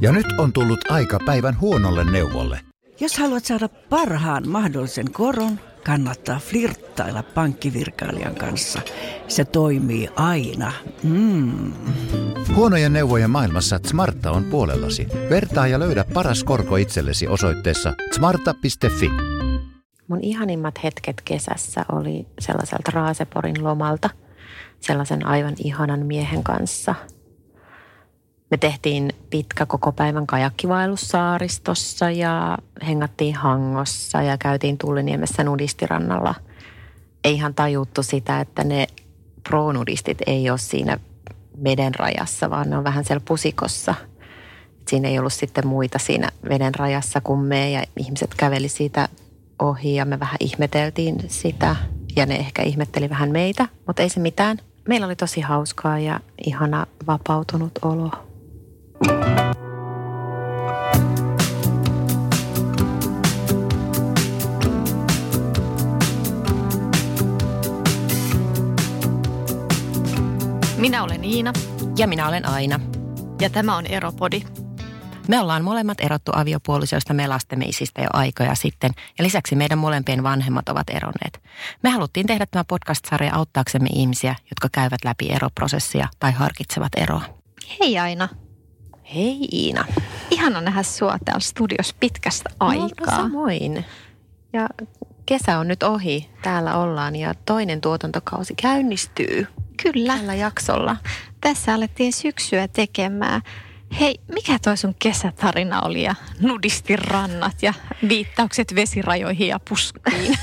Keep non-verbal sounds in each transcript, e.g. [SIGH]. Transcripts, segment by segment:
Ja nyt on tullut aika päivän huonolle neuvolle. Jos haluat saada parhaan mahdollisen koron, kannattaa flirttailla pankkivirkailijan kanssa. Se toimii aina. Mm. Huonojen neuvojen maailmassa Smarta on puolellasi. Vertaa ja löydä paras korko itsellesi osoitteessa smarta.fi. Mun ihanimmat hetket kesässä oli sellaiselta Raaseporin lomalta, sellaisen aivan ihanan miehen kanssa. Me tehtiin pitkä koko päivän kajakkivaellus saaristossa ja hengattiin Hangossa ja käytiin Tulliniemessä nudistirannalla. Ei ihan tajuttu sitä, että ne pro-nudistit ei ole siinä veden rajassa, vaan ne on vähän siellä pusikossa. Siinä ei ollut sitten muita siinä veden rajassa kuin me ja ihmiset käveli siitä ohi ja me vähän ihmeteltiin sitä ja ne ehkä ihmetteli vähän meitä, mutta ei se mitään. Meillä oli tosi hauskaa ja ihana vapautunut olo. Minä olen Iina Ja minä olen Aina. ja tämä on Eropodi. Me ollaan molemmat erottu aviopuolisoista me lastemme isistä jo aikoja sitten ja lisäksi meidän molempien vanhemmat ovat eronneet. Me haluttiin tehdä tämä podcast-sarja auttaaksemme ihmisiä, jotka käyvät läpi eroprosessia tai harkitsevat eroa. Hei Aina. Hei Iina. Ihana nähdä sua täällä studiossa pitkästä aikaa. no samoin. Ja kesä on nyt ohi. Täällä ollaan ja toinen tuotantokausi käynnistyy Kyllä. tällä jaksolla. Tässä alettiin syksyä tekemään. Hei, mikä toi sun kesätarina oli ja nudistirannat ja viittaukset vesirajoihin ja puskiin?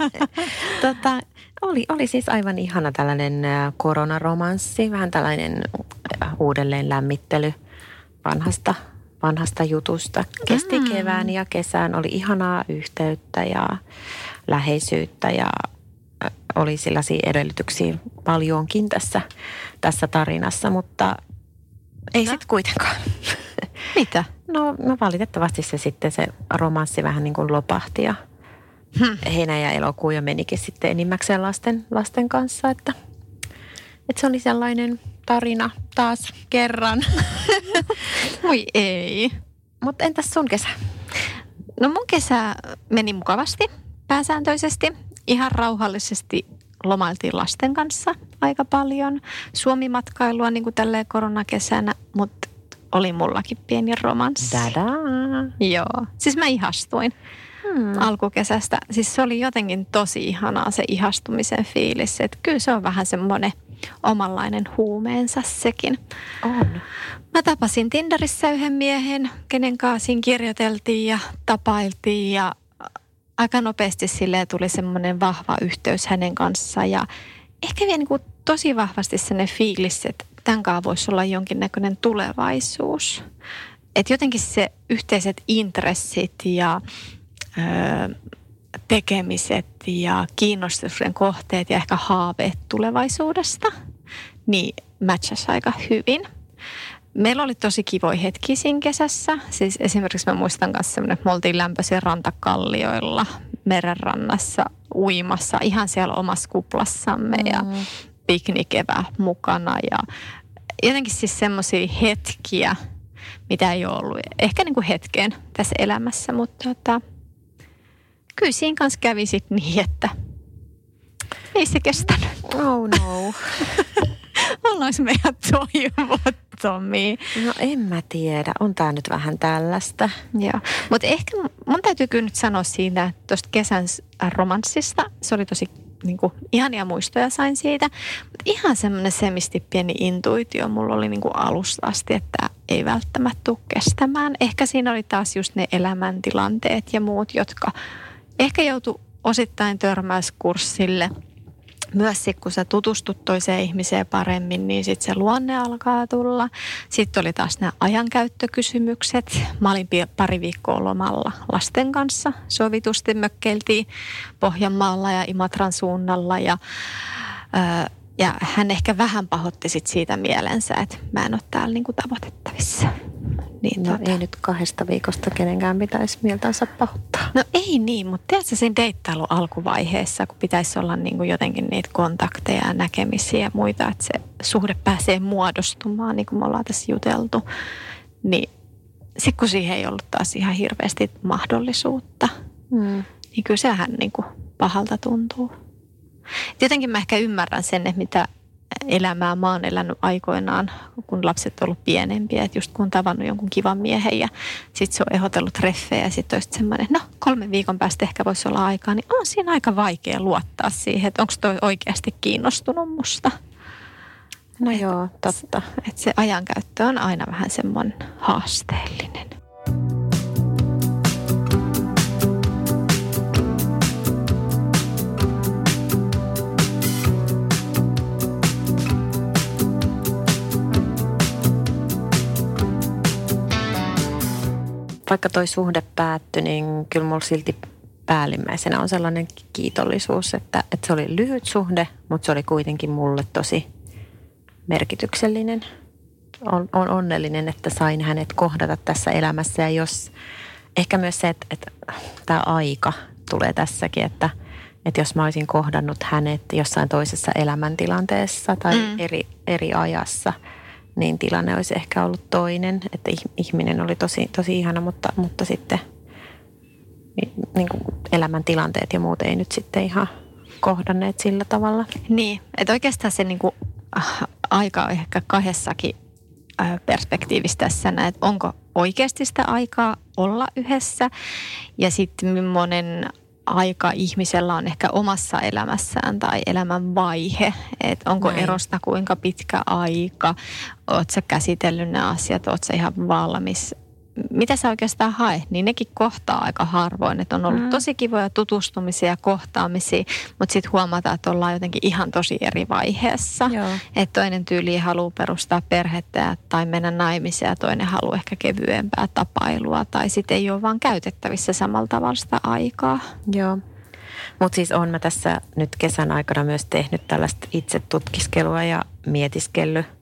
[LAUGHS] Tota, oli, oli siis aivan ihana tällainen ä, koronaromanssi, vähän tällainen ä, uudelleen lämmittely vanhasta, vanhasta jutusta. Kesti Mm. kevään ja kesään, oli ihanaa yhteyttä ja läheisyyttä ja oli sellaisia edellytyksiä paljonkin tässä, tässä tarinassa, mutta ei No. sitten kuitenkaan. [LAUGHS] Mitä? No, no valitettavasti se sitten se romanssi vähän niin kuin lopahti ja Hmm. heinä ja elokuu ja menikin sitten enimmäkseen lasten, lasten kanssa, että, että se oli sellainen tarina taas kerran. [LAUGHS] Voi ei. Mutta entäs sun kesä? No mun kesä meni mukavasti pääsääntöisesti. Ihan rauhallisesti lomailtiin lasten kanssa aika paljon. Suomi-matkailua niin kuin tälleen koronakesänä, mutta oli mullakin pieni romanssi. Dadaa. Joo. Siis mä ihastuin Hmm. alkukesästä. Siis se oli jotenkin tosi ihanaa se ihastumisen fiilis. Että kyllä se on vähän semmoinen omanlainen huumeensa sekin. On. Mä tapasin Tinderissä yhden miehen, kenen kanssa siinä kirjoiteltiin ja tapailtiin ja aika nopeasti sille tuli semmoinen vahva yhteys hänen kanssaan ja ehkä vielä niin kuin tosi vahvasti sellainen fiilis, että tämän kanssa voisi olla jonkinnäköinen tulevaisuus. Että jotenkin se yhteiset intressit ja ö, tekemiset ja kiinnostuksen kohteet ja ehkä haaveet tulevaisuudesta, niin matchasi aika hyvin. Meillä oli tosi kivoja hetki siinä kesässä. Siis esimerkiksi mä muistan myös semmoinen, että me oltiin lämpöisiä rantakallioilla merenrannassa uimassa ihan siellä omassa kuplassamme ja Mm. piknikevä mukana ja jotenkin siis semmoisia hetkiä, mitä ei ole ollut ehkä niin kuin hetkeen tässä elämässä, mutta tota, kyllä siinä kanssa kävi sit niin, että ei se kestänyt. Oh no. [LAUGHS] Ollaanko meidän toivottomia? No en mä tiedä. On tää nyt vähän tällaista. Joo, mutta ehkä mun täytyy kyllä nyt sanoa siitä tuosta kesän s- romanssista. Se oli tosi niin kuin, ihania muistoja sain siitä. Mutta ihan semmoinen semisti pieni intuitio mulla oli niin kuin alusta asti, että ei välttämättä tule kestämään. Ehkä siinä oli taas just ne elämäntilanteet ja muut, jotka ehkä joutu osittain törmäyskurssille. Myös sit, kun sä tutustut toiseen ihmiseen paremmin, niin sitten se luonne alkaa tulla. Sitten oli taas nämä ajankäyttökysymykset. Mä olin pari viikkoa lomalla lasten kanssa. Sovitusti mökkeiltiin Pohjanmaalla ja Imatran suunnalla. Ja, ää, ja hän ehkä vähän pahoitti sit siitä mielensä, että mä en ole täällä niinku tavoitettavissa. Niin No tota- ei nyt kahdesta viikosta kenenkään pitäisi mieltänsä pahoittaa. No ei niin, mutta tiedätkö siinä deittailu alkuvaiheessa, kun pitäisi olla niin kuin jotenkin niitä kontakteja ja näkemisiä ja muita, että se suhde pääsee muodostumaan, niin kuin me ollaan tässä juteltu, niin sitten kun siihen ei ollut taas ihan hirveästi mahdollisuutta, mm. niin kyllä sehän niin kuin pahalta tuntuu. Jotenkin mä ehkä ymmärrän sen, että mitä elämää mä oon elänyt aikoinaan, kun lapset on ollut pienempiä. Että just kun on tavannut jonkun kivan miehen ja sitten se on ehdotellut treffejä ja sitten olisi semmoinen, no kolmen viikon päästä ehkä voisi olla aikaa, niin on siinä aika vaikea luottaa siihen, että onko toi oikeasti kiinnostunut musta. No et, joo, totta. Että se ajankäyttö on aina vähän semmoinen haasteellinen. Vaikka toi suhde päättyi, niin kyllä mulla silti päällimmäisenä on sellainen kiitollisuus, että, että se oli lyhyt suhde, mutta se oli kuitenkin mulle tosi merkityksellinen. On, on onnellinen, että sain hänet kohdata tässä elämässä ja jos ehkä myös se, että, että tämä aika tulee tässäkin, että, että jos mä olisin kohdannut hänet jossain toisessa elämäntilanteessa tai mm. eri, eri ajassa – niin tilanne olisi ehkä ollut toinen. Että ihminen oli tosi, tosi ihana, mutta, mutta sitten niin kuin elämäntilanteet ja muut ei nyt sitten ihan kohdanneet sillä tavalla. Niin, että oikeastaan se niin kuin, äh, aika on ehkä kahdessakin perspektiivistä tässä, että onko oikeasti sitä aikaa olla yhdessä ja sitten millainen aika ihmisellä on ehkä omassa elämässään tai elämän vaihe. Että onko Näin. erosta kuinka pitkä aika, oot sä käsitellyt ne asiat, oot sä ihan valmis mitä sä oikeastaan hae, niin nekin kohtaa aika harvoin. Että on ollut mm. tosi kivoja tutustumisia ja kohtaamisia, mutta sitten huomataan, että ollaan jotenkin ihan tosi eri vaiheessa. Että toinen tyyli haluaa perustaa perhettä tai mennä naimisiin ja toinen haluaa ehkä kevyempää tapailua tai sitten ei ole vaan käytettävissä samalla tavalla sitä aikaa. Joo. Mutta siis on mä tässä nyt kesän aikana myös tehnyt tällaista itse tutkiskelua ja mietiskellyt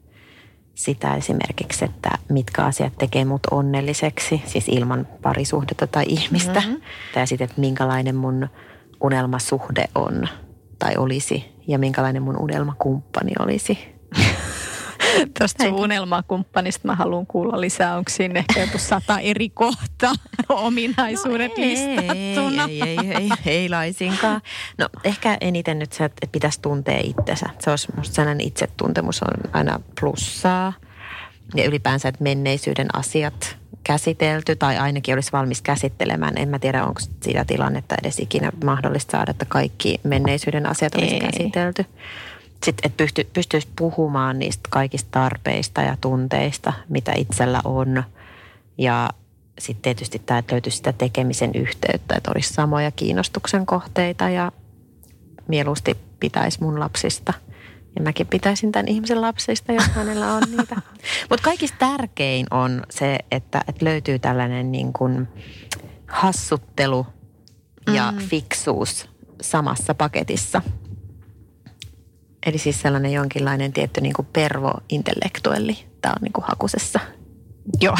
sitä esimerkiksi, että mitkä asiat tekee mut onnelliseksi, siis ilman parisuhdetta tai ihmistä. Mm-hmm. Tai sitten, että minkälainen mun unelmasuhde on tai olisi ja minkälainen mun unelmakumppani olisi. [LAUGHS] [LAUGHS] Tuosta sun unelmakumppanista mä haluan kuulla lisää. Onko siinä ehkä joku sata eri kohtaa [LAUGHS] ominaisuudet no ei, listattuna? Ei, ei, ei, ei, ei laisinkaan. No ehkä eniten nyt se, että pitäisi tuntea itsensä. Se olisi musta sellainen itsetuntemus on aina plussaa. Ja ylipäänsä, että menneisyyden asiat käsitelty tai ainakin olisi valmis käsittelemään. En mä tiedä, onko sitä tilannetta edes ikinä mahdollista saada, että kaikki menneisyyden asiat olisi ei. käsitelty sitten, että pysty, pystyisi puhumaan niistä kaikista tarpeista ja tunteista, mitä itsellä on. Ja sitten tietysti tämä, että löytyisi sitä tekemisen yhteyttä, että olisi samoja kiinnostuksen kohteita ja mieluusti pitäisi mun lapsista. Ja mäkin pitäisin tämän ihmisen lapsista, jos hänellä on [LAUGHS] niitä. Mutta kaikista tärkein on se, että, että löytyy tällainen niin kuin hassuttelu ja mm. fiksuus samassa paketissa – Eli siis sellainen jonkinlainen tietty niin kuin pervo-intellektuelli. Tämä on niin kuin hakusessa. Joo.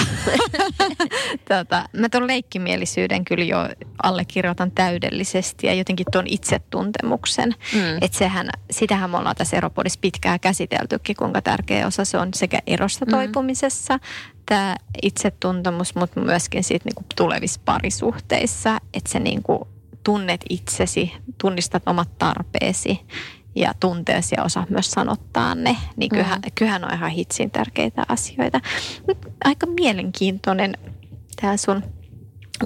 [LAUGHS] tota, mä tuon leikkimielisyyden kyllä jo allekirjoitan täydellisesti ja jotenkin tuon itsetuntemuksen. Mm. Että sehän, sitähän me ollaan tässä Eropodissa pitkään käsiteltykin, kuinka tärkeä osa se on sekä erosta mm. toipumisessa, tämä itsetuntemus, mutta myöskin siitä niinku tulevissa parisuhteissa, että se niinku tunnet itsesi, tunnistat omat tarpeesi ja tunteesi ja osaa myös sanottaa ne, niin kyllähän, mm. kyllähän on ihan hitsin tärkeitä asioita. Nyt aika mielenkiintoinen tämä sun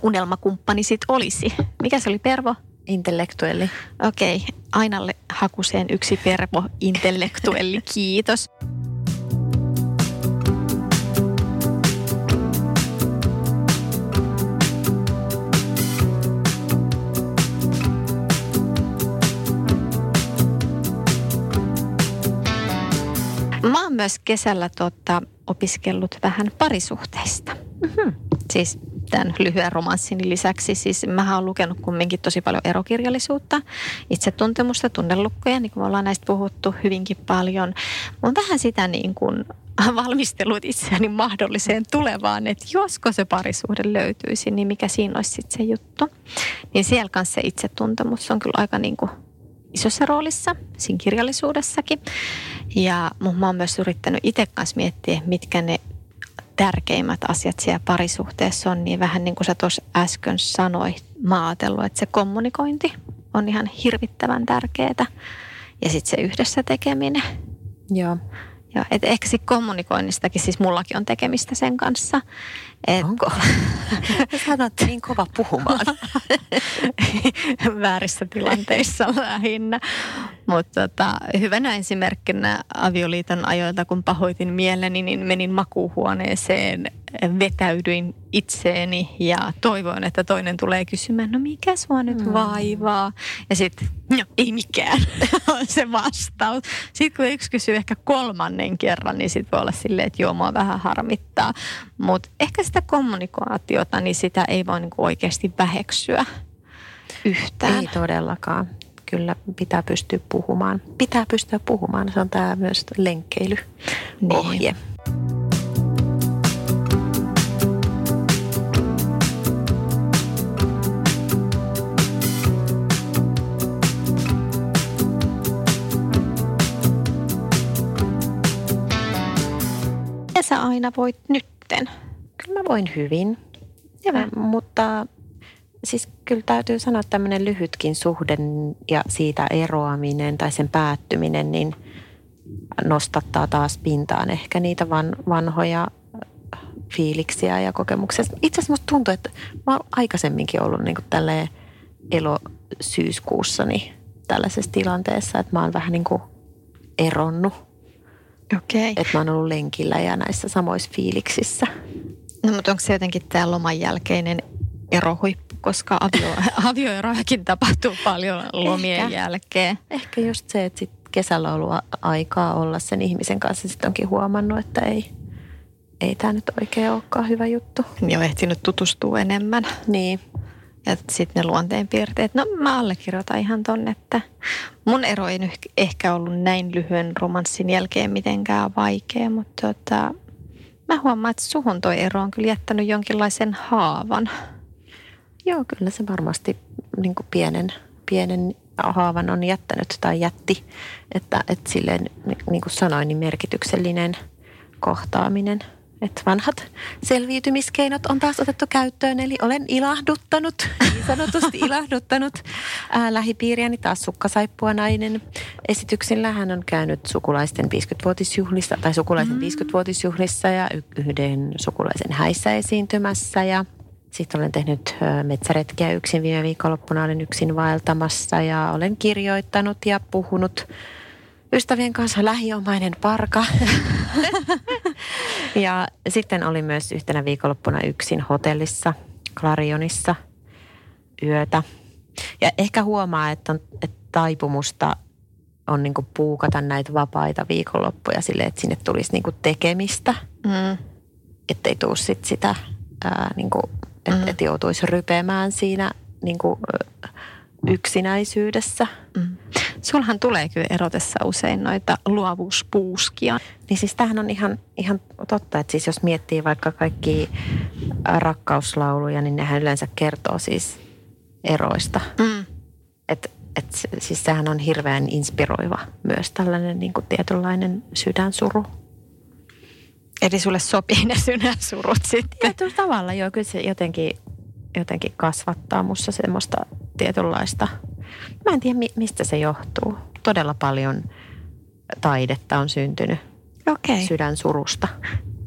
unelmakumppani sit olisi. Mikä se oli, Pervo? Intellektuelli. Okei, okay. Ainalle hakuseen yksi Pervo intellektuelli, [LAUGHS] kiitos. Oon myös kesällä tota, opiskellut vähän parisuhteista. Mm-hmm. Siis tämän lyhyen romanssin lisäksi. Siis mä oon lukenut kumminkin tosi paljon erokirjallisuutta, itsetuntemusta, tunnelukkoja, niin kuin me ollaan näistä puhuttu hyvinkin paljon. Mun vähän sitä niin kuin [LAUGHS] valmistelut itseäni mahdolliseen tulevaan, että josko se parisuhde löytyisi, niin mikä siinä olisi sitten se juttu. Niin siellä kanssa se itsetuntemus on kyllä aika niin kuin isossa roolissa siinä kirjallisuudessakin. Ja mä oon myös yrittänyt itse kanssa miettiä, mitkä ne tärkeimmät asiat siellä parisuhteessa on, niin vähän niin kuin sä tuossa äsken sanoit, mä ajatellut, että se kommunikointi on ihan hirvittävän tärkeää. Ja sitten se yhdessä tekeminen. Joo. Joo, et ehkä sit kommunikoinnistakin, siis mullakin on tekemistä sen kanssa. Onko? [LAUGHS] Sä oot niin kova puhumaan. [LAUGHS] Väärissä tilanteissa lähinnä. Mutta tota, hyvänä esimerkkinä avioliiton ajoilta, kun pahoitin mieleni, niin menin makuuhuoneeseen, vetäydyin itseeni ja toivoin, että toinen tulee kysymään, no mikä sua nyt mm. vaivaa? Ja sitten, no ei mikään, [LAUGHS] on se vastaus. Sitten kun yksi kysyy ehkä kolmannen kerran, niin sitten voi olla silleen, että joo, mua vähän harmittaa. Mutta ehkä sitä kommunikaatiota, niin sitä ei voi niinku oikeasti väheksyä yhtään. Ei todellakaan. Kyllä pitää pystyä puhumaan. Pitää pystyä puhumaan. Se on tämä myös lenkkeily-ohje. Niin. sä aina voit nytten? Kyllä mä voin hyvin. Ja mä, mutta siis kyllä täytyy sanoa, että tämmöinen lyhytkin suhde ja siitä eroaminen tai sen päättyminen, niin nostattaa taas pintaan ehkä niitä van, vanhoja fiiliksiä ja kokemuksia. Itse asiassa musta tuntuu, että mä oon aikaisemminkin ollut niin tälleen elosyyskuussani tällaisessa tilanteessa, että mä oon vähän niin kuin eronnut Okei. Että mä oon ollut lenkillä ja näissä samoissa fiiliksissä. No mutta onko se jotenkin tämä loman jälkeinen erohuippu, koska avio, [LAUGHS] avioerojakin tapahtuu paljon lomien Ehkä. jälkeen. Ehkä just se, että sit kesällä on ollut aikaa olla sen ihmisen kanssa. Sitten onkin huomannut, että ei, ei tämä nyt oikein olekaan hyvä juttu. Niin on ehtinyt tutustua enemmän. Niin. Ja sitten ne luonteenpiirteet. No mä allekirjoitan ihan tonne, että mun ero ei nyt ehkä ollut näin lyhyen romanssin jälkeen mitenkään vaikea, mutta tota, mä huomaan, että suhun toi ero on kyllä jättänyt jonkinlaisen haavan. Joo, kyllä se varmasti niin pienen, pienen haavan on jättänyt tai jätti. Että, että silleen, niin kuin sanoin, niin merkityksellinen kohtaaminen – että vanhat selviytymiskeinot on taas otettu käyttöön. Eli olen ilahduttanut, niin sanotusti [LAUGHS] ilahduttanut ää, lähipiiriäni taas sukkasaippua nainen. Esityksillä hän on käynyt sukulaisten 50-vuotisjuhlissa tai sukulaisen mm. 50-vuotisjuhlissa ja yhden sukulaisen häissä esiintymässä ja sitten olen tehnyt metsäretkiä yksin viime viikonloppuna, olen yksin vaeltamassa ja olen kirjoittanut ja puhunut ystävien kanssa lähiomainen parka. [LAUGHS] ja sitten oli myös yhtenä viikonloppuna yksin hotellissa Clarionissa yötä. Ja ehkä huomaa, että, on, että taipumusta on niin puukata näitä vapaita viikonloppuja sille, että sinne tulisi niin tekemistä. Mm. Että ei tule sit sitä, ää, niin kuin, että mm. et joutuisi rypemään siinä niin kuin, yksinäisyydessä. Mm. Sulhan tulee kyllä erotessa usein noita luovuuspuuskia. Niin siis tämähän on ihan, ihan totta, että siis jos miettii vaikka kaikki rakkauslauluja, niin nehän yleensä kertoo siis eroista. Mm. Et, et, siis sehän on hirveän inspiroiva myös tällainen niin kuin tietynlainen sydänsuru. Eli sulle sopii ne sydänsurut sitten? Tietyllä tavalla joo, kyllä se jotenkin, jotenkin kasvattaa musta semmoista tietynlaista, mä en tiedä mistä se johtuu. Todella paljon taidetta on syntynyt okay. sydän surusta.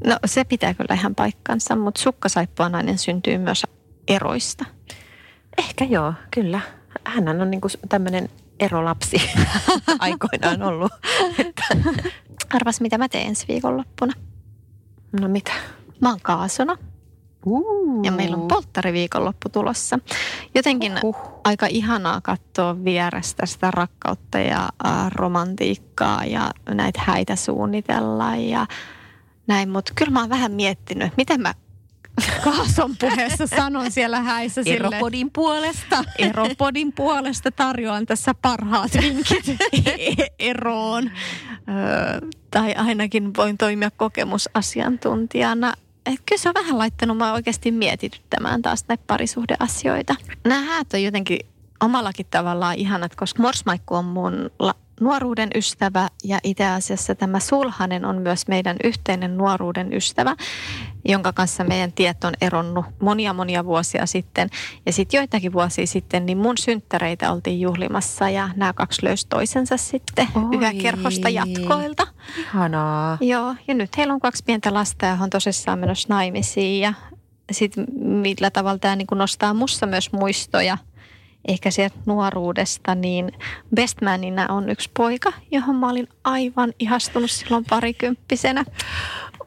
No se pitää kyllä ihan paikkansa, mutta sukkasaippua-nainen syntyy myös eroista. Ehkä joo, kyllä. Hän on niinku tämmöinen erolapsi [LAUGHS] aikoinaan ollut. Arvas, mitä mä teen ensi viikonloppuna? No mitä? Mä oon kaasona. Uh. Ja meillä on polttariviikonloppu tulossa. Jotenkin uh. aika ihanaa katsoa vierestä sitä rakkautta ja äh, romantiikkaa ja näitä häitä suunnitella ja näin. Mutta kyllä mä oon vähän miettinyt, miten mä [LAUGHS] Kaason puheessa sanon siellä häissä sille. Eropodin puolesta. [LAUGHS] Eropodin puolesta tarjoan tässä parhaat vinkit [LAUGHS] e-, eroon. Ö, tai ainakin voin toimia kokemusasiantuntijana et kyllä se on vähän laittanut mä oikeasti mietityttämään taas näitä parisuhdeasioita. Nämä häät on jotenkin omallakin tavallaan ihanat, koska morsmaikku on mun la- nuoruuden ystävä ja itse asiassa tämä Sulhanen on myös meidän yhteinen nuoruuden ystävä, jonka kanssa meidän tiet on eronnut monia monia vuosia sitten. Ja sitten joitakin vuosia sitten, niin mun synttäreitä oltiin juhlimassa ja nämä kaksi löysi toisensa sitten yökerhosta jatkoilta. Ihanaa. Joo, ja nyt heillä on kaksi pientä lasta ja on tosissaan menossa naimisiin ja sitten millä tavalla tämä niin nostaa mussa myös muistoja – ehkä sieltä nuoruudesta, niin bestmanina on yksi poika, johon mä olin aivan ihastunut silloin parikymppisenä.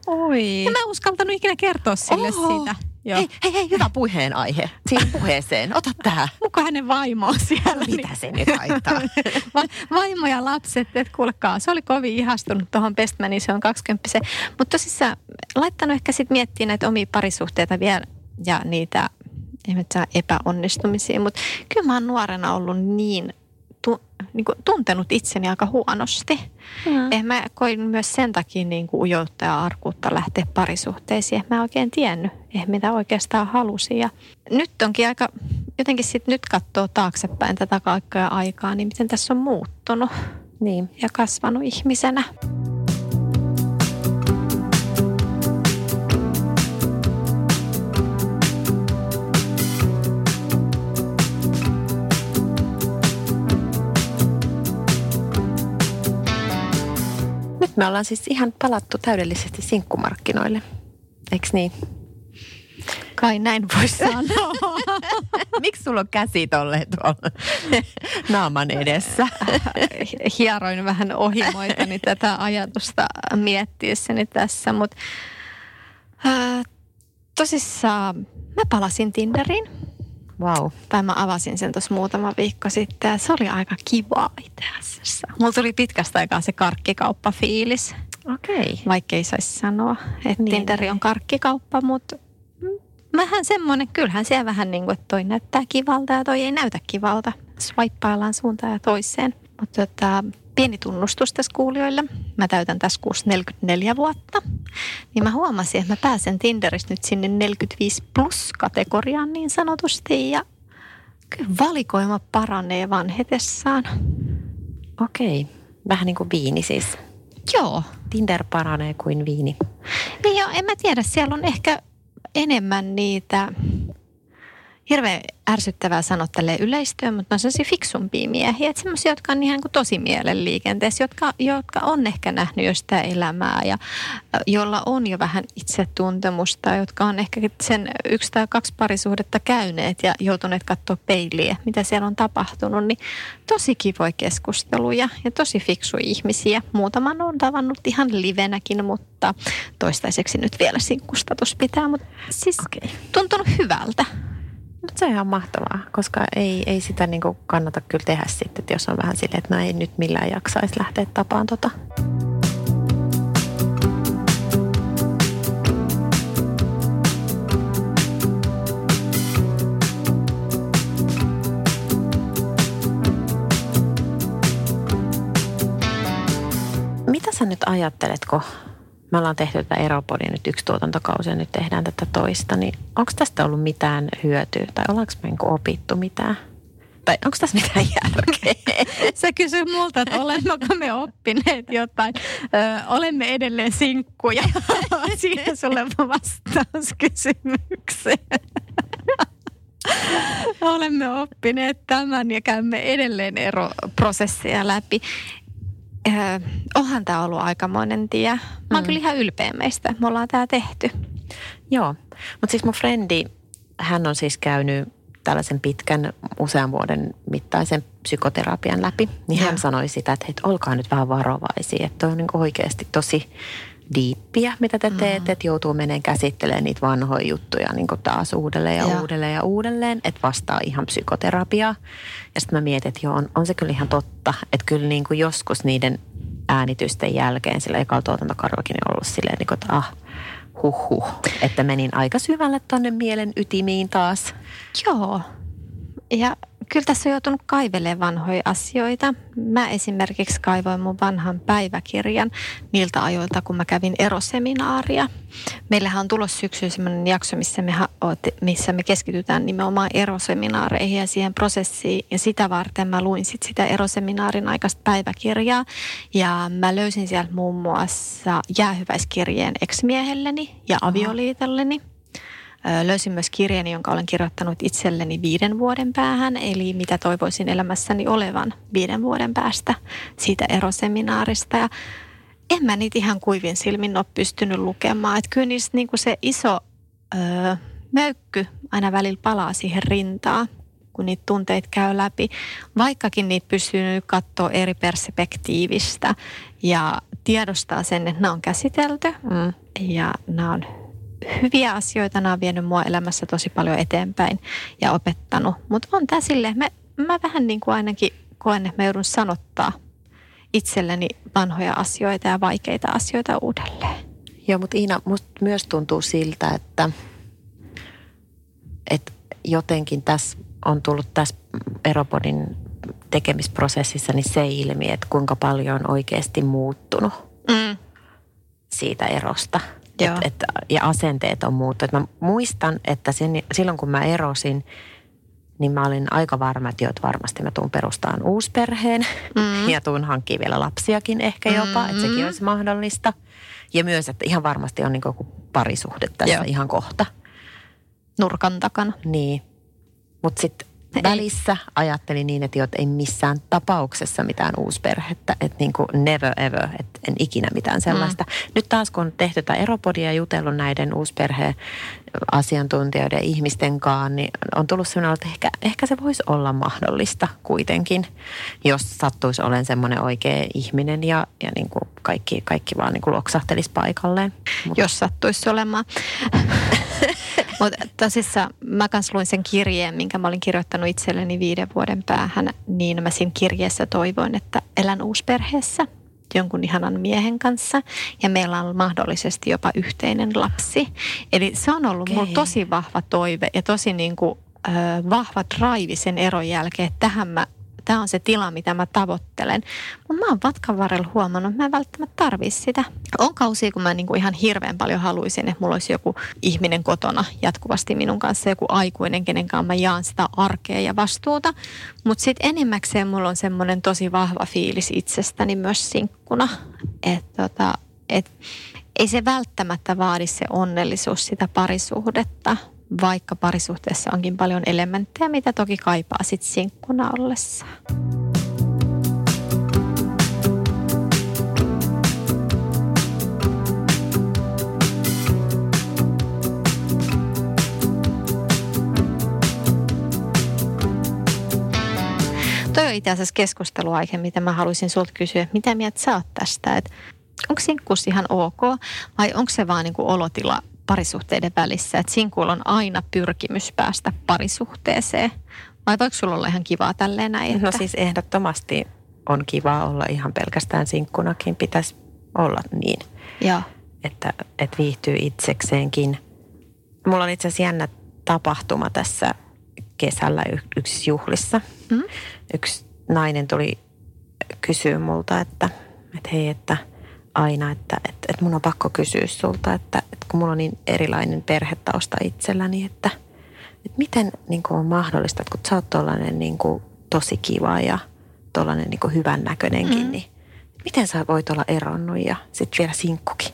Oi. Ja mä en uskaltanut ikinä kertoa sille Oho. sitä. Joo. Hei, hei, hei, hyvä puheenaihe siihen puheeseen. Ota tähän. Muka hänen vaimo siellä. No, mitä se nyt haittaa? [LAUGHS] Va- vaimo ja lapset, että kuulkaa, se oli kovin ihastunut tuohon Bestmaniin, se on 20 Mutta tosissaan laittanut ehkä sitten miettiä näitä omia parisuhteita vielä ja niitä nyt saa epäonnistumisia, mutta kyllä mä oon nuorena ollut niin, tu, niin kuin tuntenut itseni aika huonosti. Mm. Eh, mä koin myös sen takia niin kuin ujoutta ja arkuutta lähteä parisuhteisiin. Mä en oikein tiennyt, eh, mitä oikeastaan halusin. Ja nyt onkin aika, jotenkin sitten nyt katsoo taaksepäin tätä kaikkea aikaa, niin miten tässä on muuttunut niin. ja kasvanut ihmisenä. Me ollaan siis ihan palattu täydellisesti sinkkumarkkinoille. Eikö niin? Kai näin voi sanoa. [LAUGHS] Miksi sulla on käsi tolle tuolla naaman edessä? [LAUGHS] Hieroin vähän ohimoitani tätä ajatusta miettiessäni tässä, mutta äh, tosissaan mä palasin Tinderiin Wow. Tai mä avasin sen tuossa muutama viikko sitten ja se oli aika kiva itse asiassa. Mulla tuli pitkästä aikaa se karkkikauppa-fiilis. Okei. Okay. Vaikka ei saisi sanoa, että niin. Tinderi on karkkikauppa, mutta vähän semmoinen, kyllähän siellä vähän niin kuin, että toi näyttää kivalta ja toi ei näytä kivalta. Swipeaillaan suuntaan ja toiseen. Mutta tota, pieni tunnustus tässä kuulijoille. Mä täytän tässä kuussa 44 vuotta. Niin mä huomasin, että mä pääsen Tinderistä nyt sinne 45 plus kategoriaan niin sanotusti. Ja kyllä valikoima paranee vanhetessaan. Okei. Vähän niin kuin viini siis. Joo. Tinder paranee kuin viini. Niin joo, en mä tiedä. Siellä on ehkä enemmän niitä hirveän ärsyttävää sanoa tälle yleistöön, mutta on sellaisia fiksumpia miehiä, että semmoisia, jotka on ihan kuin tosi mielen liikenteessä, jotka, jotka on ehkä nähnyt jo sitä elämää ja jolla on jo vähän itsetuntemusta, jotka on ehkä sen yksi tai kaksi parisuhdetta käyneet ja joutuneet katsoa peiliä, mitä siellä on tapahtunut, niin tosi kivoja keskusteluja ja tosi fiksuja ihmisiä. Muutaman on tavannut ihan livenäkin, mutta toistaiseksi nyt vielä sinkkustatus pitää, mutta siis okay. tuntunut hyvältä. Mutta se on ihan mahtavaa, koska ei, ei sitä niin kannata kyllä tehdä sitten, että jos on vähän silleen, että no ei nyt millään jaksaisi lähteä tapaan tota. Mitä sä nyt ajattelet, kun me ollaan tehty tätä Eropodia nyt yksi tuotantokausi ja nyt tehdään tätä toista, niin onko tästä ollut mitään hyötyä tai ollaanko me niinku opittu mitään? Tai onko tässä mitään järkeä? [LAUGHS] Sä kysyy multa, että olemmeko me oppineet jotain. Ö, olemme edelleen sinkkuja. [LAUGHS] Siihen sulle vastaus kysymykseen. olemme oppineet tämän ja käymme edelleen eroprosesseja läpi äh, onhan tämä ollut aikamoinen tie. Mä oon mm. kyllä ihan ylpeä meistä. Me ollaan tämä tehty. Joo, mutta siis mun frendi, hän on siis käynyt tällaisen pitkän usean vuoden mittaisen psykoterapian läpi, niin hän sanoi sitä, että, että olkaa nyt vähän varovaisia, että on niin oikeasti tosi diippiä, mitä te teette, mm. että joutuu menemään käsittelemään niitä vanhoja juttuja niin kuin taas uudelleen ja, ja uudelleen ja uudelleen, että vastaa ihan psykoterapiaa. Ja sitten mä mietin, että joo, on, on se kyllä ihan totta, että kyllä niin kuin joskus niiden äänitysten jälkeen sillä ekalla tuotantokarvakin on ollut silleen, niin kuin, että ah, huh, huh, että menin aika syvälle tonne mielen ytimiin taas. Joo. Ja kyllä tässä on joutunut kaivelemaan vanhoja asioita. Mä esimerkiksi kaivoin mun vanhan päiväkirjan niiltä ajoilta, kun mä kävin eroseminaaria. Meillähän on tulossa syksyyn sellainen jakso, missä me, missä me keskitytään nimenomaan eroseminaareihin ja siihen prosessiin. Ja sitä varten mä luin sit sitä eroseminaarin aikaista päiväkirjaa. Ja mä löysin sieltä muun muassa jäähyväiskirjeen eksmiehelleni ja avioliitolleni. Löysin myös kirjani, jonka olen kirjoittanut itselleni viiden vuoden päähän, eli mitä toivoisin elämässäni olevan viiden vuoden päästä siitä eroseminaarista. Ja en mä niitä ihan kuivin silmin ole pystynyt lukemaan. Että kyllä niistä niin kuin se iso öö, möykky aina välillä palaa siihen rintaan, kun niitä tunteita käy läpi. Vaikkakin niitä pystyy katsoa eri perspektiivistä ja tiedostaa sen, että nämä on käsitelty mm. ja nämä on hyviä asioita. Nämä on vienyt mua elämässä tosi paljon eteenpäin ja opettanut. Mutta on tämä silleen, mä, mä vähän niin kuin ainakin koen, että mä joudun sanottaa itselleni vanhoja asioita ja vaikeita asioita uudelleen. Joo, mutta Iina, musta myös tuntuu siltä, että, että jotenkin tässä on tullut tässä Eropodin tekemisprosessissa niin se ilmi, että kuinka paljon on oikeasti muuttunut mm. siitä erosta. Et, et, ja asenteet on muuttunut. Mä muistan, että sen, silloin kun mä erosin, niin mä olin aika varma, että, että varmasti mä tuun perustaan uusperheen mm. [LAUGHS] ja tuun hankkimaan vielä lapsiakin ehkä jopa, mm. että sekin olisi mahdollista. Ja myös, että ihan varmasti on niin kuin parisuhde tässä Joo. ihan kohta. Nurkan takana. Niin. Mutta sitten välissä ajattelin niin, että, jo, että ei missään tapauksessa mitään uusperhettä, että niin kuin never ever, että en ikinä mitään sellaista. Mm. Nyt taas kun on tehty tätä eropodia ja jutellut näiden uusperheen asiantuntijoiden ihmisten kanssa, niin on tullut sellainen, että ehkä, ehkä se voisi olla mahdollista kuitenkin, jos sattuisi olen semmoinen oikea ihminen ja, ja niin kuin kaikki, kaikki vaan niin kuin loksahtelisi paikalleen. Mutta... Jos sattuisi olemaan. [LAUGHS] Mutta tosissaan mä kans luin sen kirjeen, minkä mä olin kirjoittanut itselleni viiden vuoden päähän, niin mä siinä kirjeessä toivoin, että elän uusperheessä jonkun ihanan miehen kanssa ja meillä on mahdollisesti jopa yhteinen lapsi. Eli se on ollut okay. mulla tosi vahva toive ja tosi niin kuin, äh, vahva drive sen eron jälkeen, että tähän mä tämä on se tila, mitä mä tavoittelen. Mutta mä oon matkan varrella huomannut, että mä en välttämättä tarvii sitä. On kausia, kun mä niinku ihan hirveän paljon haluaisin, että mulla olisi joku ihminen kotona jatkuvasti minun kanssa, joku aikuinen, kenen kanssa mä jaan sitä arkea ja vastuuta. Mutta sitten enimmäkseen mulla on semmoinen tosi vahva fiilis itsestäni myös sinkkuna. Että tota, et, ei se välttämättä vaadi se onnellisuus sitä parisuhdetta, vaikka parisuhteessa onkin paljon elementtejä, mitä toki kaipaa sit sinkkuna ollessa. Toi on itse asiassa keskusteluaihe, mitä mä haluaisin sulta kysyä. Mitä mieltä sä oot tästä? Et onko sinkkuus ihan ok vai onko se vaan niinku olotila parisuhteiden välissä, että sinkuilla on aina pyrkimys päästä parisuhteeseen? Vai voiko sulla olla ihan kivaa tälleen näin? No että... No siis ehdottomasti on kiva olla ihan pelkästään sinkkunakin. Pitäisi olla niin, Joo. Että, että viihtyy itsekseenkin. Mulla on itse asiassa jännä tapahtuma tässä kesällä yksi juhlissa. Mm? Yksi nainen tuli kysyä multa, että, että hei, että – aina, että, että, että mun on pakko kysyä sulta, että, että kun mulla on niin erilainen perhetausta itselläni, että, että miten niin kuin on mahdollista, että kun sä oot tollainen niin kuin tosi kiva ja tollainen niin kuin hyvän näköinenkin, mm. niin miten sä voit olla eronnut ja sitten vielä sinkkukin?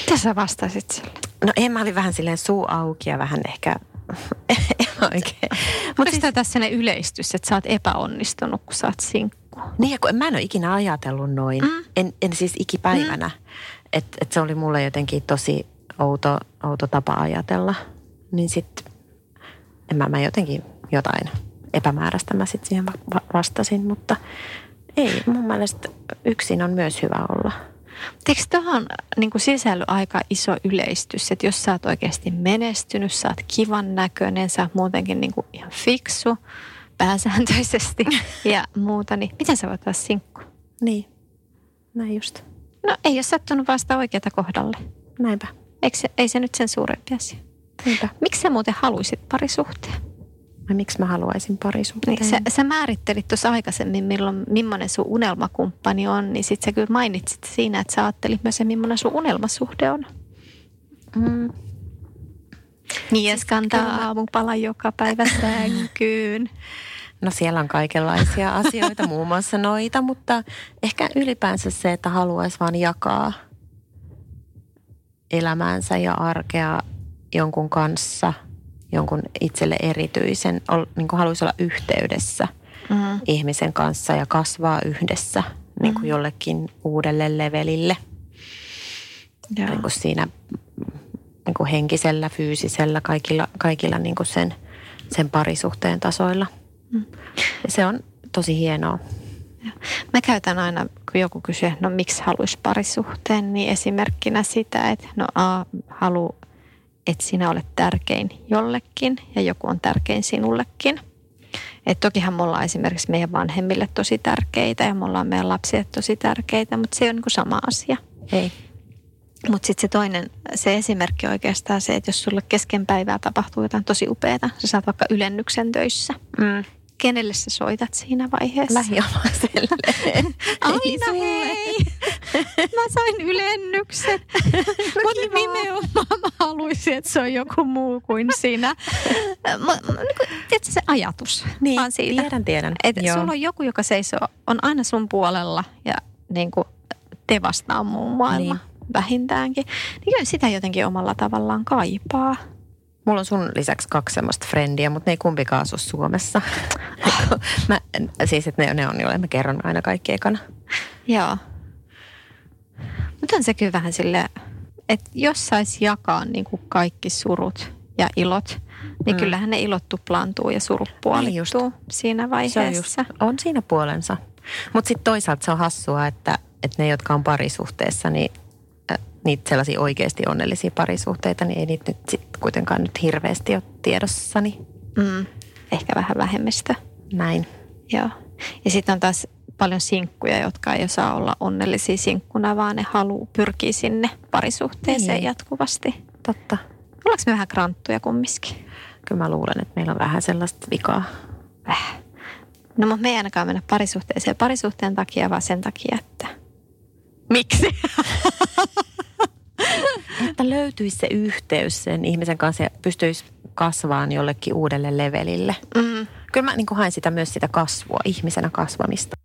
Mitä sä vastasit sille? No en, mä olin vähän silleen suu auki ja vähän ehkä [LAUGHS] en oikein. Mutta siis... tässä sellainen yleistys, että sä oot epäonnistunut, kun sä oot sinkku? Niin, kun mä en ole ikinä ajatellut noin. Mm. En, en siis ikipäivänä. Mm. Että et se oli mulle jotenkin tosi outo, outo tapa ajatella. Niin sitten mä, mä jotenkin jotain epämääräistä mä sitten siihen vastasin, mutta ei, mun mielestä yksin on myös hyvä olla. Eikö tuohon niin sisälly aika iso yleistys, että jos sä oot oikeasti menestynyt, sä oot kivan näköinen, sä oot muutenkin niin kuin ihan fiksu, pääsääntöisesti ja muuta, niin miten sä voit olla sinkku? Niin, näin just. No ei ole sattunut vasta oikeata kohdalle. Näinpä. Eikö se, ei se nyt sen suurempi asia? Niinpä. Miksi sä muuten haluaisit parisuhteen? Vai miksi mä haluaisin parisuhteen? Niin, sä, sä määrittelit tuossa aikaisemmin, milloin, millainen sun unelmakumppani on, niin sitten sä kyllä mainitsit siinä, että sä ajattelit myös, millainen sun unelmasuhde on. Mm. Mies kantaa aamupala joka päivä sänkyyn. [LAUGHS] No siellä on kaikenlaisia [LAUGHS] asioita, muun muassa noita, mutta ehkä ylipäänsä se, että haluaisi vaan jakaa elämäänsä ja arkea jonkun kanssa, jonkun itselle erityisen, niin kuin haluaisi olla yhteydessä mm. ihmisen kanssa ja kasvaa yhdessä niin kuin mm. jollekin uudelle levelille. Niin kuin siinä niin kuin henkisellä, fyysisellä, kaikilla, kaikilla niin kuin sen, sen parisuhteen tasoilla. Mm. Se on tosi hienoa. Mä käytän aina, kun joku kysyy, no miksi haluaisi parisuhteen, niin esimerkkinä sitä, että no A, halu, että sinä olet tärkein jollekin ja joku on tärkein sinullekin. Et tokihan me ollaan esimerkiksi meidän vanhemmille tosi tärkeitä ja me ollaan meidän lapsille tosi tärkeitä, mutta se on niin kuin sama asia. Ei. Mutta sitten se toinen, se esimerkki oikeastaan se, että jos sulle kesken päivää tapahtuu jotain tosi upeaa, sä saat vaikka ylennyksen töissä. Mm. Kenelle sä soitat siinä vaiheessa? Lähiomaiselle. [LAUGHS] Aina hei! Mä sain ylennyksen. Mutta nimenomaan mä haluaisin, että se on joku muu kuin sinä. Niin tiedätkö se ajatus? Niin, vaan siitä, tiedän, tiedän. Että sulla on joku, joka seisoo, on aina sun puolella ja niin kuin te vastaan muun maailma. Niin vähintäänkin, niin sitä jotenkin omalla tavallaan kaipaa. Mulla on sun lisäksi kaksi semmoista frendiä, mutta ne ei kumpikaan asu Suomessa. [LAUGHS] mä, siis, että ne, ne on, joille mä kerron aina kaikki ekana. Joo. Mutta on se kyllä vähän sille, että jos saisi jakaa niin kuin kaikki surut ja ilot, niin mm. kyllähän ne ilot tuplaantuu ja surut puolittuu niin siinä vaiheessa. Se on, just, on siinä puolensa. Mutta sitten toisaalta se on hassua, että, että ne, jotka on parisuhteessa, niin niitä sellaisia oikeasti onnellisia parisuhteita, niin ei niitä nyt sit kuitenkaan nyt hirveästi ole tiedossani. Mm. Ehkä vähän vähemmistö. Näin. Joo. Ja sitten on taas paljon sinkkuja, jotka ei saa olla onnellisia sinkkuna, vaan ne haluaa pyrkiä sinne parisuhteeseen niin. jatkuvasti. Totta. Ollaanko me vähän kranttuja kumminkin? Kyllä mä luulen, että meillä on vähän sellaista vikaa. Väh. No mutta me ei ainakaan mennä parisuhteeseen parisuhteen takia, vaan sen takia, että... Miksi? [LAUGHS] [LAUGHS] että löytyisi se yhteys sen ihmisen kanssa ja pystyisi kasvaan jollekin uudelle levelille. Mm. Kyllä mä niin haen sitä myös sitä kasvua, ihmisenä kasvamista.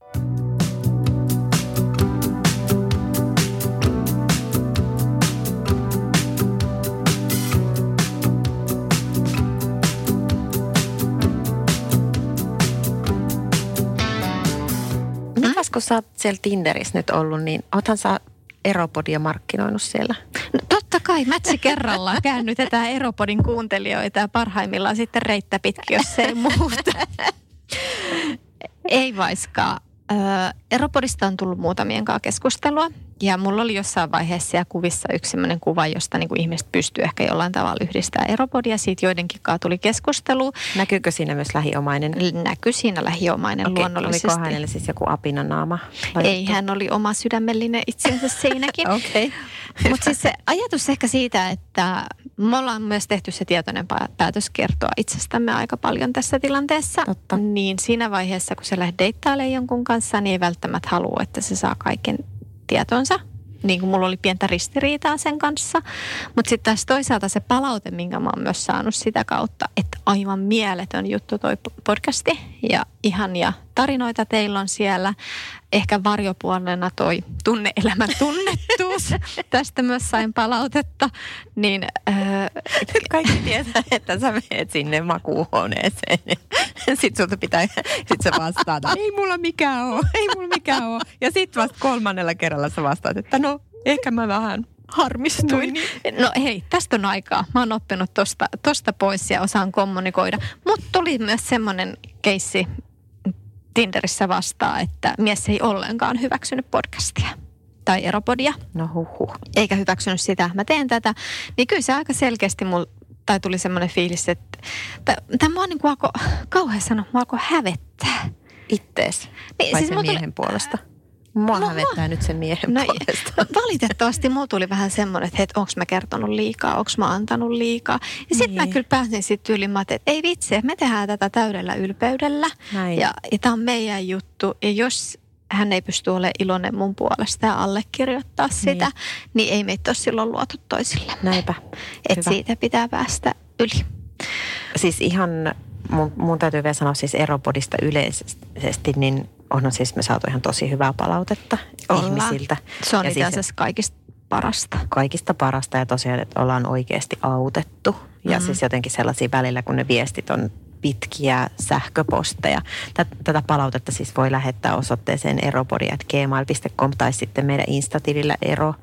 Kun sä oot siellä Tinderissä nyt ollut, niin oothan sä Eropodia markkinoinut siellä? No, totta kai, mätsi kerrallaan käännytetään Eropodin kuuntelijoita ja parhaimmillaan sitten reittä pitkin, jos ei muuta. [LAUGHS] ei vaiskaan. Eropodista on tullut muutamien kanssa keskustelua ja mulla oli jossain vaiheessa kuvissa yksi sellainen kuva, josta niin kuin ihmiset pystyy ehkä jollain tavalla yhdistämään eropodia. Siitä joidenkin kanssa tuli keskustelu. Näkyykö siinä myös lähiomainen? Näkyy siinä lähiomainen okay. luonnollisesti. Oliko hänellä siis joku apinanaama? Ei, hän oli oma sydämellinen itsensä [LAUGHS] siinäkin. Okei. okay. Mutta siis se ajatus ehkä siitä, että me ollaan myös tehty se tietoinen päätös kertoa itsestämme aika paljon tässä tilanteessa. Totta. Niin siinä vaiheessa, kun sä lähdet deittailemaan jonkun kanssa, niin ei välttämättä halua, että se saa kaiken tietonsa. Niin kuin mulla oli pientä ristiriitaa sen kanssa. Mutta sitten taas toisaalta se palaute, minkä mä oon myös saanut sitä kautta, että aivan mieletön juttu toi podcasti ja ihania tarinoita teillä on siellä. Ehkä varjopuolena toi tunne-elämän tunnettuus. [LAUGHS] Tästä myös sain palautetta. Niin, äh, Kaikki tietää, että sä menet sinne makuuhuoneeseen. Sitten sulta pitää, sit sä vastaat, ei mulla mikään ole, ei mulla mikään ole. Ja sitten vasta kolmannella kerralla sä vastaat, että no ehkä mä vähän harmistuin. No hei, tästä on aikaa. Mä oon oppinut tosta, tosta pois ja osaan kommunikoida. Mutta tuli myös semmoinen keissi Tinderissä vastaan, että mies ei ollenkaan hyväksynyt podcastia tai eropodia. No huhu. Eikä hyväksynyt sitä, mä teen tätä. Niin kyllä se aika selkeästi mulla tai tuli semmoinen fiilis, että tämä mua niin kuin alkoi, kauhean sanoa, mua alkoi hävettää. Ittees? Niin, Vai siis sen miehen tuli, puolesta? Mua No, hävettää nyt sen miehen No, puolesta. valitettavasti mulla tuli vähän semmoinen, että, että onko mä kertonut liikaa, onko mä antanut liikaa. Ja sitten mä Niin. kyllä pääsin sitten yli, mä että ei vitsi, me tehdään tätä täydellä ylpeydellä. Näin. Ja, ja tämä on meidän juttu. Ja jos hän ei pysty olemaan iloinen mun puolesta ja allekirjoittaa sitä, niin ei meitä ole silloin luotu toisille. Näinpä. Hyvä. siitä pitää päästä yli. Siis ihan, mun, mun täytyy vielä sanoa siis Eropodista yleisesti, niin onhan siis me saatu ihan tosi hyvää palautetta Ollaan. ihmisiltä. Se on Ja itse siis- asiassa kaikista parasta. kaikista parasta ja tosiaan, että ollaan oikeasti autettu. Ja Mhm. siis jotenkin sellaisia välillä, kun ne viestit on pitkiä sähköposteja. Tät- Tätä palautetta siis voi lähettää osoitteeseen eropodi.gmail.com tai sitten meidän instatilillä ero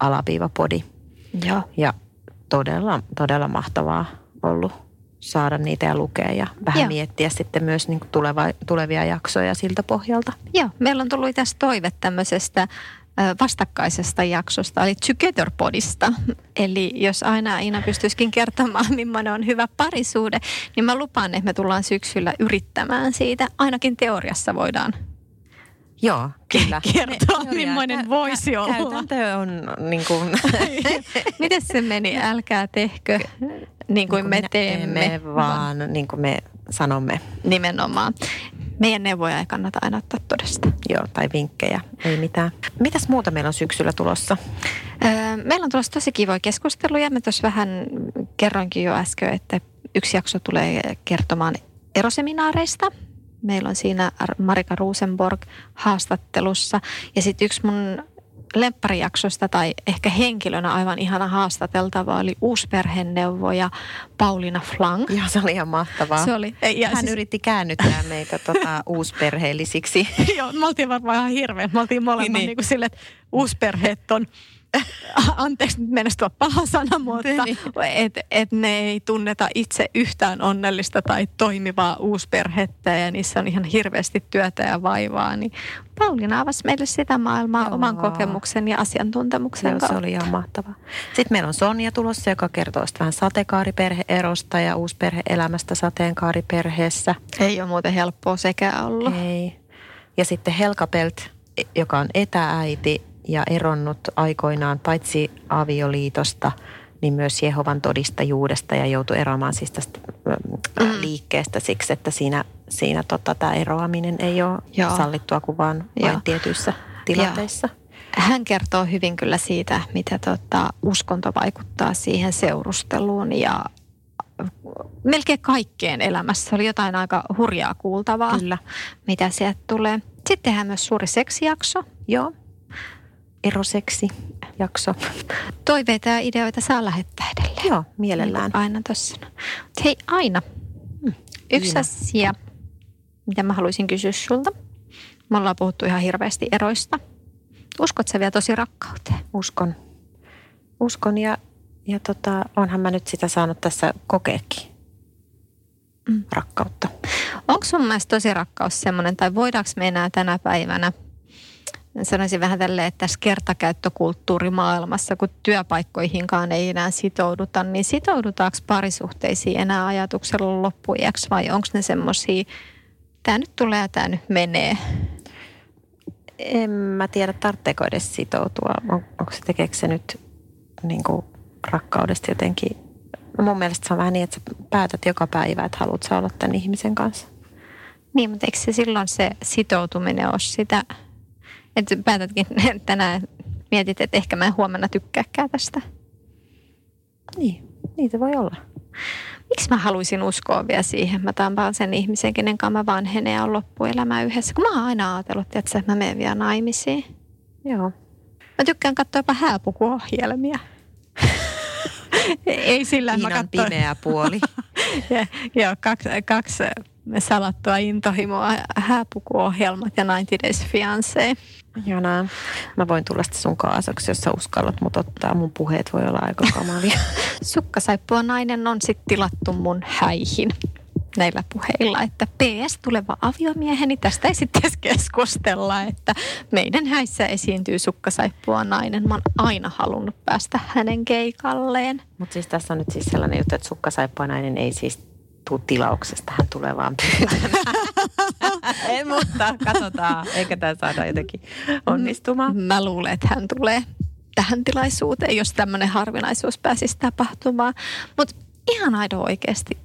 alaviiva podi. Joo. Ja todella, todella mahtavaa ollut saada niitä ja lukea ja vähän Joo. miettiä sitten myös niin tuleva, tulevia jaksoja siltä pohjalta. Joo, meillä on tullut tässä toive tämmöisestä vastakkaisesta jaksosta, eli Together Podista. [LAUGHS] Eli jos aina Iina pystyisikin kertomaan, [LAUGHS] millainen on hyvä parisuude, niin mä lupaan, että me tullaan syksyllä yrittämään siitä. Ainakin teoriassa voidaan Joo, kyllä. [LAUGHS] kertoa, Me- millainen kä- voisi kä- olla. Käytäntö on niin kuin, Miten se meni? Älkää tehkö niin kuin me minä teemme. Teemme, vaan niin kuin me sanomme. Nimenomaan. Meidän neuvoja ei kannata aina ottaa todesta. Joo, tai vinkkejä, ei mitään. Mitäs muuta meillä on syksyllä tulossa? Öö, Meillä on tulossa tosi kivoja keskusteluja. Mä tuossa vähän kerroinkin jo äsken, että yksi jakso tulee kertomaan eroseminaareista. Meillä on siinä Marika Rosenborg haastattelussa. Ja sitten yksi mun lempparijaksosta tai ehkä henkilönä aivan ihana haastateltava oli uusperheneuvoja Pauliina Flang. Joo, se oli ihan mahtavaa. Se oli. Ja Hän siis, yritti käännyttää meitä tota, [LAUGHS] uusperheellisiksi. Joo, me oltiin varmaan ihan hirveä. Me oltiin molemmat niin, niin. niin kuin sille, että uusperheet on, [LAUGHS] anteeksi nyt mennessä tuo paha sana, mutta Niin. että et ne ei tunneta itse yhtään onnellista tai toimivaa uusperhettä ja niissä on ihan hirveästi työtä ja vaivaa. Niin Pauliina avasi meille sitä maailmaa Joo. oman kokemuksen ja asiantuntemuksen Se, se kautta. oli ihan mahtavaa. Sitten meillä on Sonja tulossa, joka kertoo vähän sateenkaariperheerosta ja uusperheelämästä sateenkaariperheessä. Ei ole muuten helppoa sekään ollut. Ei. Ja sitten Helka Pelt, joka on etääiti ja eronnut aikoinaan paitsi avioliitosta, niin myös Jehovan todistajuudesta ja joutui eroamaan siis tästä mm. liikkeestä siksi, että siinä, siinä tota, tämä eroaminen ei ole Joo. Joo. sallittua kuin vaan Joo. vain tietyissä tilanteissa. Hän kertoo hyvin kyllä siitä, mitä tota, uskonto vaikuttaa siihen seurusteluun ja melkein kaikkeen elämässä oli jotain aika hurjaa kuultavaa, Kyllä. mitä sieltä tulee. Sitten tehdään myös suuri seksijakso. Joo. Eroseksi jakso. Toiveita ja ideoita saa lähettää edelleen. Joo, mielellään. Niin Aina tuossa. Hei Aina, yksi Iina. asia, mitä mä haluaisin kysyä sulta. Me ollaan puhuttu ihan hirveästi eroista. Uskot sä vielä tosi rakkauteen? Uskon. Uskon ja, ja tota, onhan mä nyt sitä saanut tässä kokeekin. Mm. Rakkautta. Onko sun mielestä tosi rakkaus semmoinen, tai voidaanko me enää tänä päivänä, sanoisin vähän tälleen, että tässä kertakäyttökulttuurimaailmassa, kun työpaikkoihinkaan ei enää sitouduta, niin sitoudutaanko parisuhteisiin enää ajatuksella loppuiäksi vai onko ne semmoisia, tämä nyt tulee ja tämä nyt menee? En mä tiedä, tarvitseeko edes sitoutua. On, onko se, tekeekö se nyt niin kuin rakkaudesta jotenkin? No mun mielestä se on vähän niin, että sä päätät joka päivä, että haluat sä olla tämän ihmisen kanssa. Niin, mutta eikö se silloin se sitoutuminen ole sitä, että päätätkin [LAUGHS] tänään, mietit, että ehkä mä en huomenna tykkääkään tästä. Niin, niin se voi olla. Miksi mä haluaisin uskoa vielä siihen? Mä tampaan sen ihmisen, kenen kanssa mä vanhenen ja on loppuelämä yhdessä. Kun mä oon aina ajatellut, että mä menen vielä naimisiin. Joo. Mä tykkään katsoa jopa hääpukuohjelmia. [LAUGHS] Ei sillä, että mä Iinan katsoin. pimeä puoli. [LAUGHS] Ja, joo, kaksi, kaksi salattua intohimoa, hääpukuohjelmat ja 90 Days Fiancé. Ihanaa. Mä voin tulla sitten sun kaasaksi, jos sä uskallat mut ottaa. Mun puheet voi olla aika kamalia. [LAUGHS] Sukkasaippua nainen on sitten tilattu mun häihin näillä puheilla, että PS tuleva aviomieheni, tästä ei sitten keskustella, että meidän häissä esiintyy sukkasaippua nainen. Mä oon aina halunnut päästä hänen keikalleen. Mutta siis tässä on nyt siis sellainen juttu, että sukkasaippua nainen ei siis tuu tilauksesta. Hän tulee vaan pyytämään. [LAUGHS] [LAUGHS] Ei, mutta katsotaan, eikä tämä saada jotenkin onnistumaan. Mä luulen, että hän tulee tähän tilaisuuteen, jos tämmöinen harvinaisuus pääsisi tapahtumaan. Mutta ihan aido oikeasti.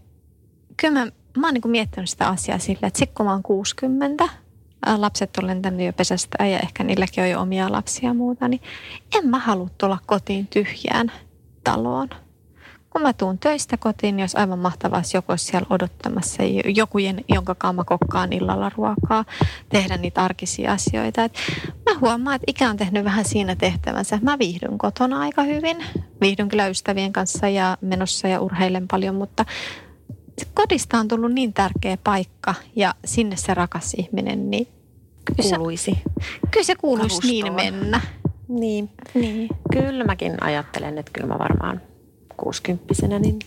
Kyllä mä, mä oon niin miettinyt sitä asiaa sillä, että sitten kun mä oon 60, lapset on lentänyt jo pesästä ja ehkä niilläkin on jo omia lapsia ja muuta, niin en mä halua tulla kotiin tyhjään taloon. Kun mä tuun töistä kotiin, niin olisi aivan mahtavaa, jos joku olisi siellä odottamassa. Joku, jonka kanssa kokkaan illalla ruokaa, tehdä niitä arkisia asioita. Et mä huomaan, että ikä on tehnyt vähän siinä tehtävänsä. Mä viihdyn kotona aika hyvin. Viihdyn kyllä ystävien kanssa ja menossa ja urheilen paljon, mutta kodista on tullut niin tärkeä paikka ja sinne se rakas ihminen, niin kyllä kuuluisi. Se, kyllä se kuuluisi niin mennä. Niin. niin. Kyllä mäkin ajattelen, että kyllä mä varmaan kuusikymppisenä niin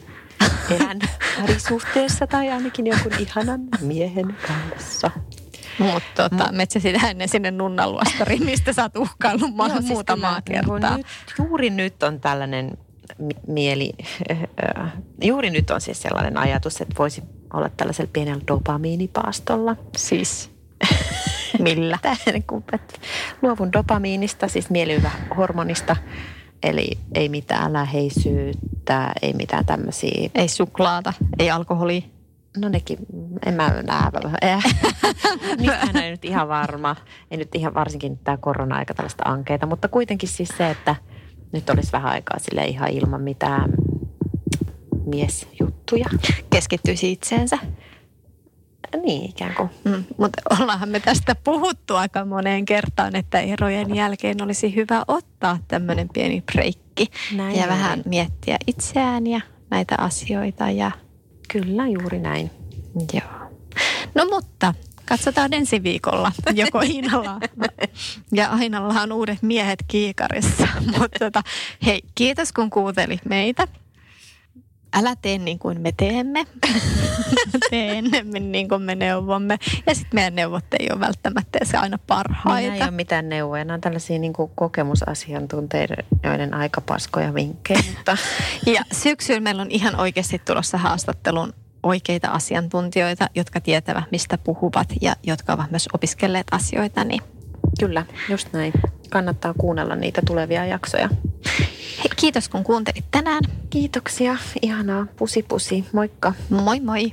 elän parisuhteessa tai ainakin jonkun ihanan miehen kanssa. Mutta tota, Mut, metsä sitä ennen sinne nunnaluostariin, mistä sä oot uhkaillut Joo, siis muutamaa siis kertaa. Nyt, juuri nyt on tällainen mieli, äh, juuri nyt on siis sellainen ajatus, että voisi olla tällaisella pienellä dopamiinipaastolla. Siis [LAUGHS] millä? luovun dopamiinista, siis hormonista, eli ei mitään läheisyyttä, ei mitään tämmöisiä. Ei suklaata, ei alkoholia. No nekin, en mä näe. Mistään ei nyt ihan varma. Ei nyt ihan varsinkin tämä korona-aika tällaista ankeita, mutta kuitenkin siis se, että – nyt olisi vähän aikaa sille ihan ilman mitään miesjuttuja. Keskittyisi itseensä. Niin, ikään kuin. Mm, mutta ollaanhan me tästä puhuttu aika moneen kertaan, että erojen jälkeen olisi hyvä ottaa tämmöinen pieni breikki. Näin ja näin. vähän miettiä itseään ja näitä asioita. Ja... Kyllä, juuri näin. Joo. No mutta Katsotaan ensi viikolla, joko Iinalla [LAUGHS] ja Ainalla on uudet miehet kiikarissa. [LAUGHS] Mutta tota, hei, kiitos kun kuuntelit meitä. Älä tee niin kuin me teemme. [LAUGHS] tee ennemmin niin kuin me neuvomme. Ja sitten meidän neuvot ei ole välttämättä se aina parhaita. Minä ei ole mitään neuvoja. Nämä on tällaisia niin kuin kokemusasiantuntijoiden aika paskoja vinkkejä. [LAUGHS] ja syksyllä meillä on ihan oikeasti tulossa haastattelun oikeita asiantuntijoita, jotka tietävät, mistä puhuvat ja jotka ovat myös opiskelleet asioita. Niin Kyllä, just näin. Kannattaa kuunnella niitä tulevia jaksoja. Kiitos kun kuuntelit tänään. Kiitoksia. Ihanaa. Pusi pusi. Moikka. Moi moi.